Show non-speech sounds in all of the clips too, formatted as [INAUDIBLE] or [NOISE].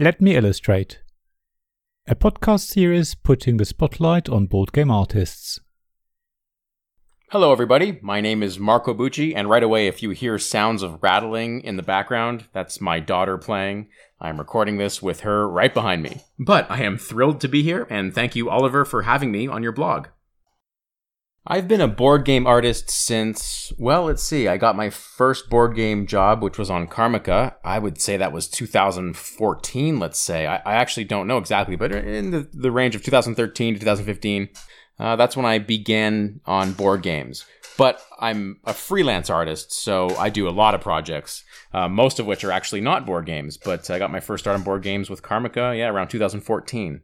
Let Me Illustrate, a podcast series putting the spotlight on board game artists. Hello, everybody. My name is Marco Bucci, and right away, if you hear sounds of rattling in the background, that's my daughter playing. I'm recording this with her right behind me. But I am thrilled to be here, and thank you, Oliver, for having me on your blog. I've been a board game artist since, well, let's see, I got my first board game job, which was on Karmaka. I would say that was 2014, let's say. I, I actually don't know exactly, but in the, the range of 2013 to 2015. Uh, that's when I began on board games. But I'm a freelance artist, so I do a lot of projects, uh, most of which are actually not board games. But I got my first start on board games with Karmaka, yeah, around 2014.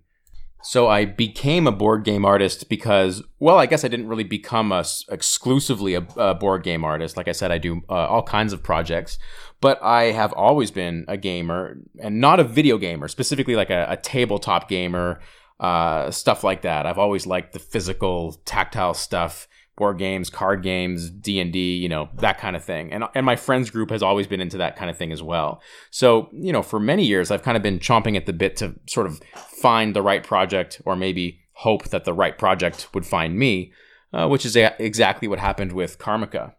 So I became a board game artist because, well, I guess I didn't really become a, exclusively a, a board game artist. Like I said, I do uh, all kinds of projects, but I have always been a gamer and not a video gamer, specifically like a, a tabletop gamer uh, stuff like that. I've always liked the physical, tactile stuff, board games, card games, D and D, you know, that kind of thing. And and my friends group has always been into that kind of thing as well. So you know, for many years, I've kind of been chomping at the bit to sort of find the right project, or maybe hope that the right project would find me, uh, which is a- exactly what happened with Karmaka.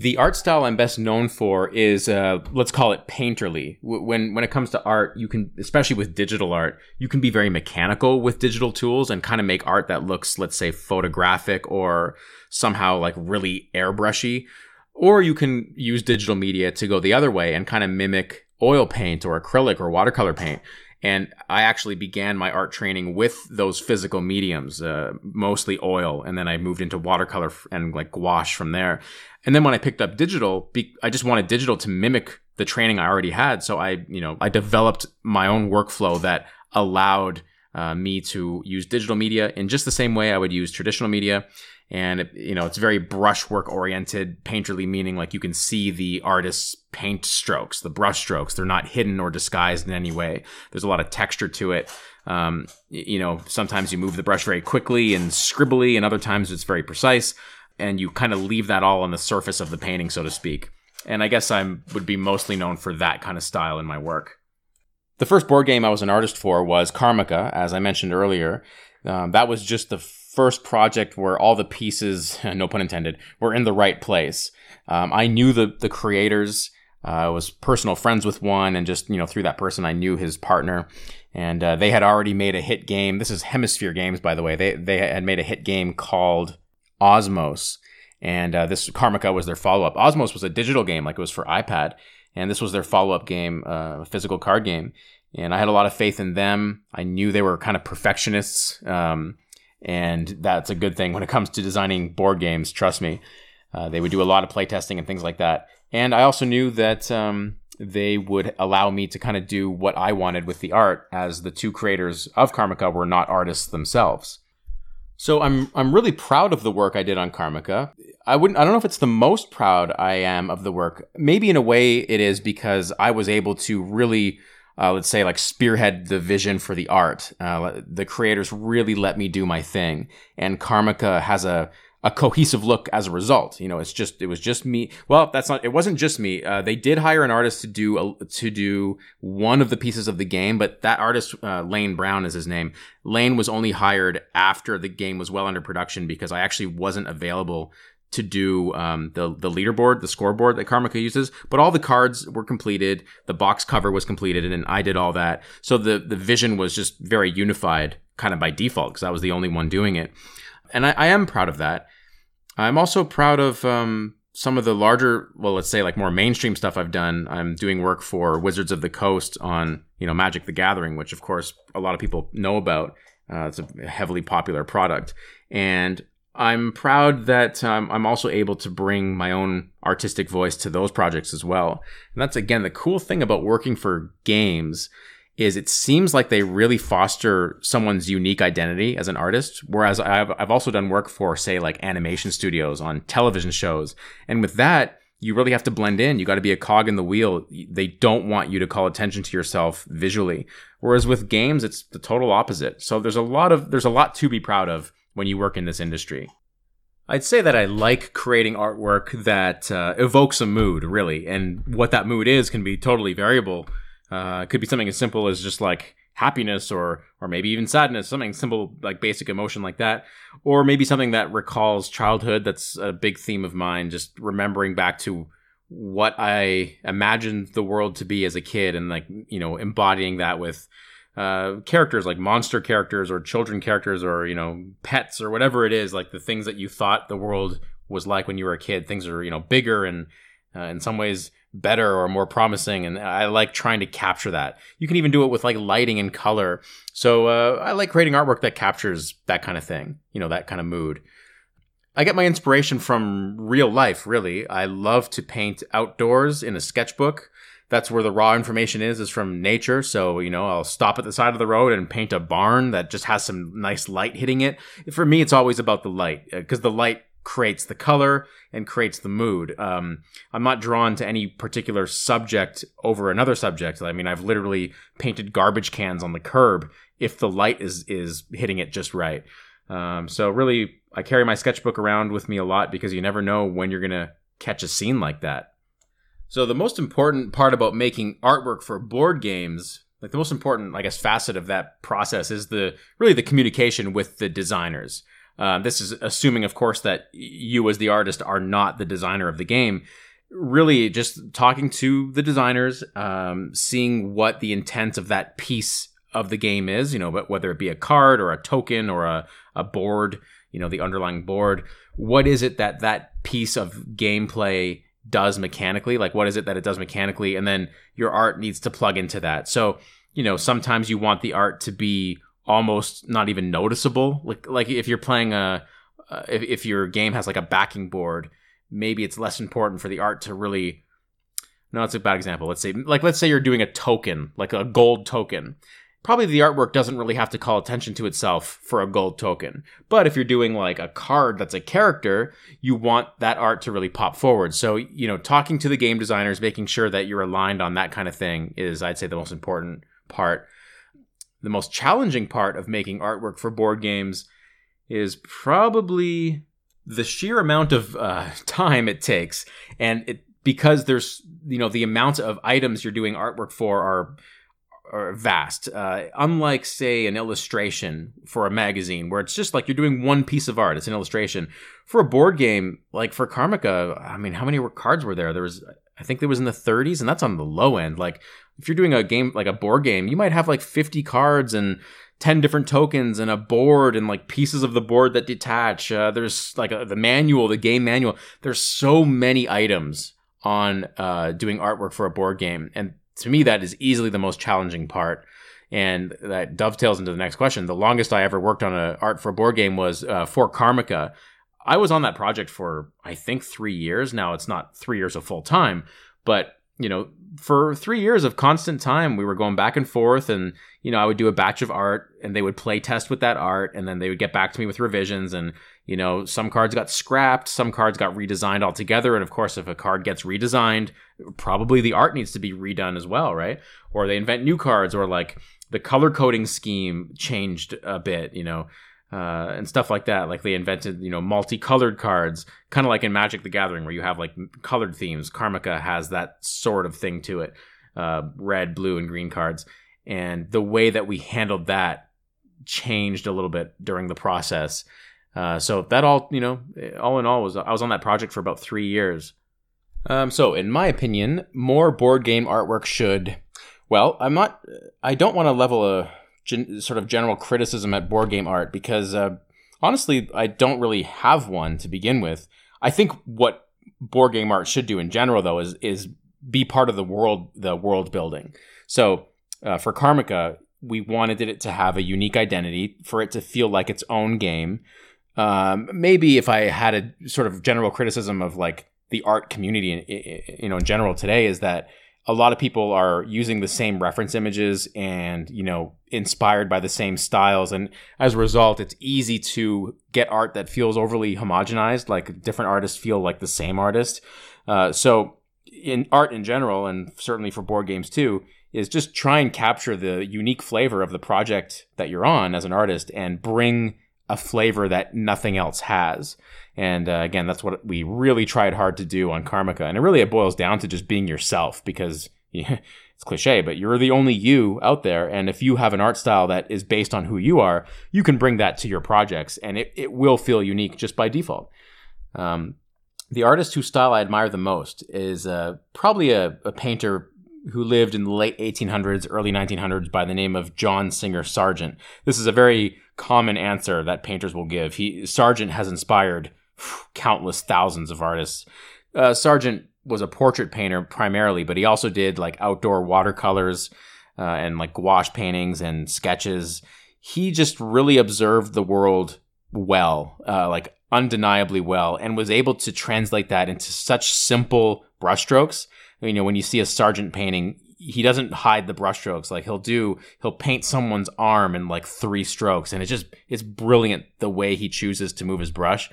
The art style I'm best known for is, uh, let's call it painterly. When when it comes to art, you can, especially with digital art, you can be very mechanical with digital tools and kind of make art that looks, let's say, photographic or somehow like really airbrushy. Or you can use digital media to go the other way and kind of mimic oil paint or acrylic or watercolor paint. And I actually began my art training with those physical mediums, uh, mostly oil, and then I moved into watercolor and like gouache from there. And then when I picked up digital, I just wanted digital to mimic the training I already had. So I, you know, I developed my own workflow that allowed uh, me to use digital media in just the same way I would use traditional media. And it, you know, it's very brushwork oriented, painterly, meaning like you can see the artist's paint strokes, the brush strokes. They're not hidden or disguised in any way. There's a lot of texture to it. Um, you know, sometimes you move the brush very quickly and scribbly, and other times it's very precise and you kind of leave that all on the surface of the painting, so to speak. And I guess I would be mostly known for that kind of style in my work. The first board game I was an artist for was Karmaka, as I mentioned earlier. Um, that was just the first project where all the pieces, [LAUGHS] no pun intended, were in the right place. Um, I knew the the creators. Uh, I was personal friends with one, and just you know through that person, I knew his partner, and uh, they had already made a hit game. This is Hemisphere Games, by the way. They they had made a hit game called Osmos, and uh, this Karmaka was their follow up. Osmos was a digital game, like it was for iPad, and this was their follow up game, uh, a physical card game. And I had a lot of faith in them. I knew they were kind of perfectionists, um, and that's a good thing when it comes to designing board games. Trust me, uh, they would do a lot of playtesting and things like that. And I also knew that um, they would allow me to kind of do what I wanted with the art, as the two creators of Karmaka were not artists themselves. So I'm I'm really proud of the work I did on Karmaka. I wouldn't I don't know if it's the most proud I am of the work. Maybe in a way it is because I was able to really uh, let's say like spearhead the vision for the art. Uh, the creators really let me do my thing, and Karmaka has a a cohesive look as a result. You know, it's just it was just me. Well, that's not. It wasn't just me. Uh, they did hire an artist to do a, to do one of the pieces of the game, but that artist uh, Lane Brown is his name. Lane was only hired after the game was well under production because I actually wasn't available to do um, the the leaderboard, the scoreboard that Karmaka uses. But all the cards were completed, the box cover was completed, and I did all that. So the the vision was just very unified, kind of by default, because I was the only one doing it and I, I, am proud of that. I'm also proud of um, some of the larger, well, let's say like more mainstream stuff I've done. I'm doing work for Wizards of the Coast on, you know, Magic the Gathering, which of course a lot of people know about. Uh, it's a heavily popular product, and I'm proud that um, I'm also able to bring my own artistic voice to those projects as well. And that's again the cool thing about working for games is it seems like they really foster someone's unique identity as an artist. Whereas I've, I've also done work for, say, like animation studios on television shows. And with that, you really have to blend in. You got to be a cog in the wheel. They don't want you to call attention to yourself visually. Whereas with games, it's the total opposite. So there's a lot of, there's a lot to be proud of when you work in this industry. I'd say that I like creating artwork that uh, evokes a mood, really. And what that mood is can be totally variable Uh, it could be something as simple as just like happiness or or maybe even sadness, something simple like basic emotion like that, or maybe something that recalls childhood. That's a big theme of mine. Just remembering back to what I imagined the world to be as a kid, and like you know embodying that with uh, characters like monster characters or children characters or you know pets or whatever it is, like the things that you thought the world was like when you were a kid. Things are you know bigger and uh, in some ways better or more promising and i like trying to capture that. You can even do it with like lighting and color. So uh, i like creating artwork that captures that kind of thing you know that kind of mood. I get my inspiration from real life really. I love to paint outdoors in a sketchbook that's where the raw information is is from nature so you know i'll stop at the side of the road and paint a barn that just has some nice light hitting it for me it's always about the light because uh, the light creates the color and creates the mood. Um, I'm not drawn to any particular subject over another subject. I mean, I've literally painted garbage cans on the curb if the light is is hitting it just right. Um, so really, I carry my sketchbook around with me a lot because you never know when you're gonna catch a scene like that. So the most important part about making artwork for board games, like the most important, I guess, facet of that process is the really the communication with the designers. Uh, this is assuming, of course, that you as the artist are not the designer of the game. Really, just talking to the designers, um, seeing what the intent of that piece of the game is, you know, but whether it be a card or a token or a, a board, you know, the underlying board, what is it that that piece of gameplay does mechanically? Like, what is it that it does mechanically? And then your art needs to plug into that. So, you know, sometimes you want the art to be almost not even noticeable. Like like if you're playing a uh, if, if your game has like a backing board, maybe it's less important for the art to really. No, it's a bad example. Let's say like let's say you're doing a token, like a gold token. Probably the artwork doesn't really have to call attention to itself for a gold token. But if you're doing like a card that's a character, you want that art to really pop forward. So, you know, talking to the game designers, making sure that you're aligned on that kind of thing is, I'd say, the most important part the most challenging part of making artwork for board games is probably the sheer amount of uh, [LAUGHS] time it takes and it because there's you know the amount of items you're doing artwork for are are vast uh, unlike say an illustration for a magazine where it's just like you're doing one piece of art it's an illustration for a board game like for karmaka i mean how many cards were there there was I think there was in the 30s, and that's on the low end. Like if you're doing a game like a board game, you might have like 50 cards and 10 different tokens and a board and like pieces of the board that detach. Uh, there's like a, the manual, the game manual. There's so many items on uh, doing artwork for a board game, and to me, that is easily the most challenging part. And that dovetails into the next question. The longest I ever worked on an art for a board game was uh, for Karmaka, I was on that project for I think three years. Now it's not three years of full time, but you know, for three years of constant time, we were going back and forth, and you know, I would do a batch of art, and they would play test with that art, and then they would get back to me with revisions, and you know, some cards got scrapped, some cards got redesigned altogether, and of course, if a card gets redesigned, probably the art needs to be redone as well, right? Or they invent new cards, or like the color coding scheme changed a bit, you know uh, and stuff like that. Like they invented, you know, multicolored cards, kind of like in Magic the Gathering, where you have like colored themes. Karmaka has that sort of thing to it uh, red, blue, and green cards. And the way that we handled that changed a little bit during the process. Uh, so that all, you know, all in all, was I was on that project for about three years. Um, so, in my opinion, more board game artwork should. Well, I'm not. I don't want to level a gen- sort of general criticism at board game art because uh, honestly, I don't really have one to begin with. I think what board game art should do in general, though, is is be part of the world the world building. So uh, for Karmaka, we wanted it to have a unique identity, for it to feel like its own game. Um, maybe if I had a sort of general criticism of like the art community, you know, in general today, is that a lot of people are using the same reference images and you know inspired by the same styles. And as a result it's easy to get art that feels overly homogenized like different artists feel like the same artist. Uh, so in art in general and certainly for board games too is just try and capture the unique flavor of the project that you're on as an artist and bring a flavor that nothing else has. And uh, again, that's what we really tried hard to do on Karmaka. And it really it boils down to just being yourself because [LAUGHS] it's it's cliche, but you're the only you out there. And if you have an art style that is based on who you are, you can bring that to your projects and it, it will feel unique just by default. Um, the artist whose style I admire the most is uh, probably a, a, painter who lived in the late 1800s, early 1900s by the name of John Singer Sargent. This is a very common answer that painters will give. He Sargent has inspired countless thousands of artists. Uh, Sargent was a portrait painter primarily, but he also did like outdoor watercolors uh, and like gouache paintings and sketches. He just really observed the world well, uh, like undeniably well, and was able to translate that into such simple brushstrokes. You know, when you see a Sargent painting, he doesn't hide the brushstrokes. Like he'll do, he'll paint someone's arm in like three strokes, and it's just it's brilliant the way he chooses to move his brush.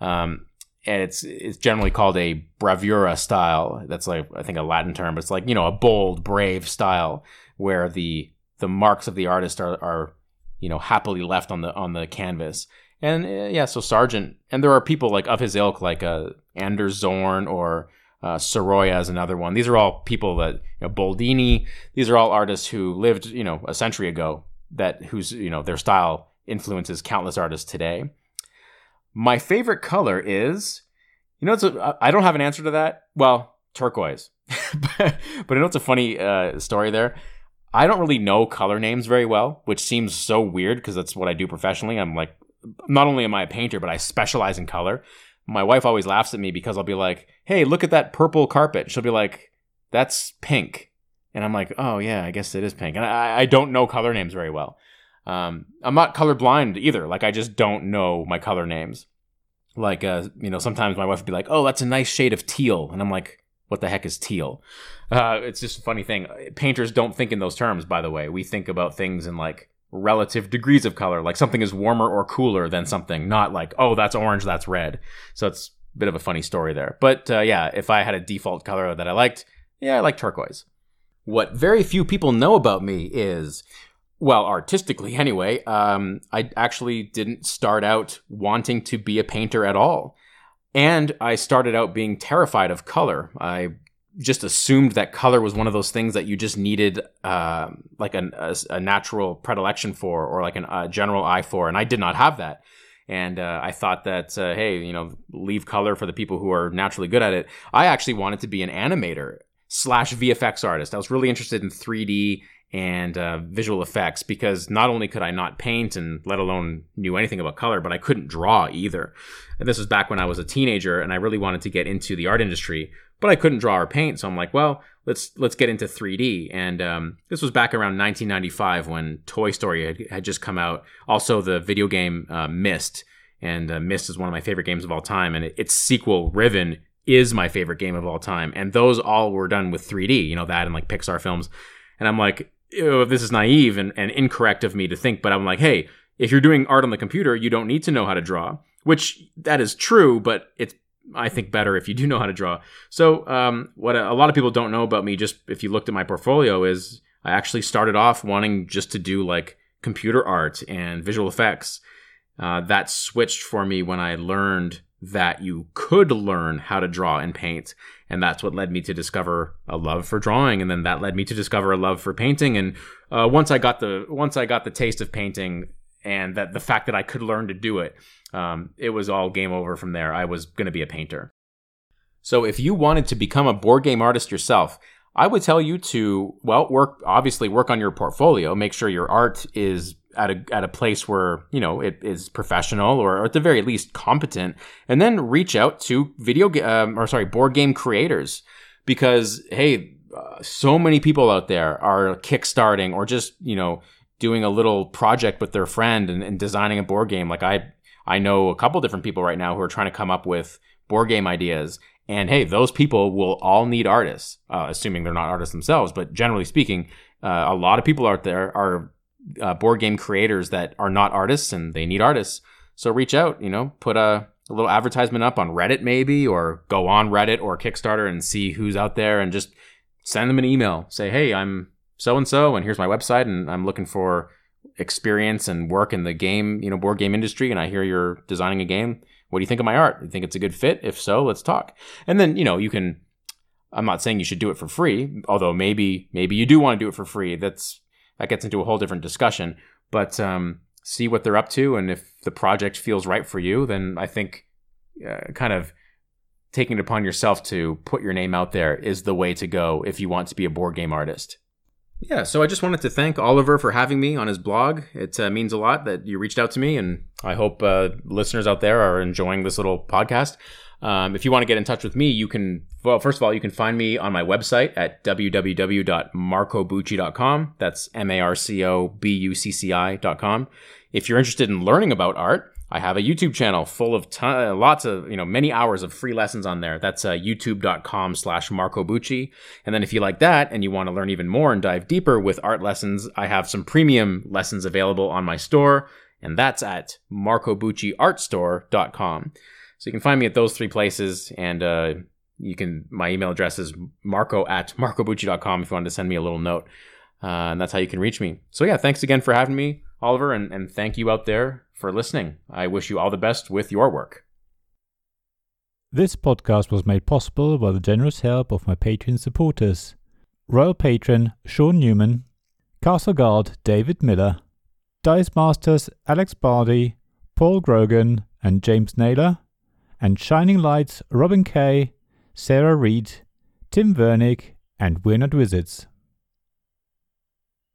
Um, and it's it's generally called a bravura style. That's like I think a Latin term. But it's like you know a bold, brave style where the the marks of the artist are, are you know happily left on the on the canvas. And uh, yeah, so Sargent, and there are people like of his ilk, like uh, Anders Zorn or uh, Sorolla is another one. These are all people that you know, Boldini. These are all artists who lived, you know, a century ago. That whose you know their style influences countless artists today. My favorite color is, you know, it's a, I don't have an answer to that. Well, turquoise, [LAUGHS] but, but I know it's a funny uh, story there. I don't really know color names very well, which seems so weird because that's what I do professionally. I'm like, not only am I a painter, but I specialize in color. My wife always laughs at me because I'll be like, "Hey, look at that purple carpet." She'll be like, "That's pink," and I'm like, "Oh yeah, I guess it is pink." And I, I don't know color names very well. Um, I'm not colorblind either. Like I just don't know my color names. Like uh, you know, sometimes my wife would be like, "Oh, that's a nice shade of teal," and I'm like, "What the heck is teal?" Uh, it's just a funny thing. Painters don't think in those terms. By the way, we think about things in like relative degrees of color. Like something is warmer or cooler than something, not like, "Oh, that's orange, that's red." So it's a bit of a funny story there. But uh, yeah, if I had a default color that I liked, yeah, I like turquoise. What very few people know about me is well, artistically anyway, um, I actually didn't start out wanting to be a painter at all. And I started out being terrified of color. I just assumed that color was one of those things that you just needed uh, like an, a, a, natural predilection for or like a general eye for. And I did not have that. And uh, I thought that, uh, hey, you know, leave color for the people who are naturally good at it. I actually wanted to be an animator slash VFX artist. I was really interested in 3D and uh, visual effects because not only could I not paint and let alone knew anything about color, but I couldn't draw either. And this was back when I was a teenager and I really wanted to get into the art industry, but I couldn't draw or paint. So I'm like, well, let's let's get into 3D. And um, this was back around 1995 when Toy Story had, had just come out. Also, the video game uh, and uh, is one of my favorite games of all time. And it, its sequel, Riven, is my favorite game of all time. And those all were done with 3D. You know that and like Pixar films. And I'm like, this is naive and, and incorrect of me to think, but I'm like, hey, if you're doing art on the computer, you don't need to know how to draw, which that is true, but it's I think better if you do [LAUGHS] know how to draw. So, um, what a, lot of people don't know about me, just if you looked at my portfolio, is I actually started off wanting just to do like computer art and visual effects. Uh, that switched for me when I learned that you could learn how to draw and paint and that's what led me to discover a love for drawing and then that led me to discover a love for painting and uh, once i got the once i got the taste of painting and that the fact that i could learn to do it um, it was all game over from there. I was going to be a painter. So if you wanted to become a board game artist yourself i would tell you to well work obviously work on your portfolio make sure your art is at a at a place where you know it is professional or, or at the very least competent, and then reach out to video um, or sorry board game creators. Because hey, uh, so many people out there are kickstarting or just you know doing a little project with their friend and, and designing a board game. Like I I know a couple different people right now who are trying to come up with board game ideas. And hey, those people will all need artists, uh, assuming they're not artists themselves. But generally speaking, uh, a lot of people out there are uh, board game creators that are not artists and they need artists. So reach out, you know, put a, a little advertisement up on Reddit maybe, or go on Reddit or Kickstarter and see who's out there and just send them an email. Say, hey, I'm so and so, and here's my website, and I'm looking for experience and work in the game, you know, board game industry, and I hear you're designing a game. What do you think of my art? You think it's a good fit? If so, let's talk. And then, you know, you can I'm not saying you should do it for free, although maybe maybe you do want to do it for free. That's that gets into a whole different discussion. But um, see what they're up to, and if the project feels right for you, then I think uh, kind of taking it upon yourself to put your name out there is the way to go if you want to be a board game artist. Yeah, so I just wanted to thank Oliver for having me on his blog. It uh, means a lot that you reached out to me, and I hope uh, listeners out there are enjoying this little podcast. Um, if you want to get in touch with me, you can, well, first of all, you can find me on my website at www.marcobucci.com. That's M A R C O B U C C I.com. If you're interested in learning about art, I have a YouTube channel full of ton, lots of, you know, many hours of free lessons on there. That's uh, youtube.com slash Marco Bucci. And then if you like that and you want to learn even more and dive deeper with art lessons, I have some premium lessons available on my store. And that's at marcobucciartstore.com. So you can find me at those three places. And uh, you can, my email address is marco at marcobucci.com if you wanted to send me a little note. Uh, and that's how you can reach me. So yeah, thanks again for having me, Oliver. And, and thank you out there for listening. I wish you all the best with your work. This podcast was made possible by the generous help of my Patreon supporters Royal Patron Sean Newman, Castle Guard David Miller, Dice Masters Alex Bardi, Paul Grogan, and James Naylor, and Shining Lights Robin Kay, Sarah Reed, Tim Vernick, and We're Not Wizards.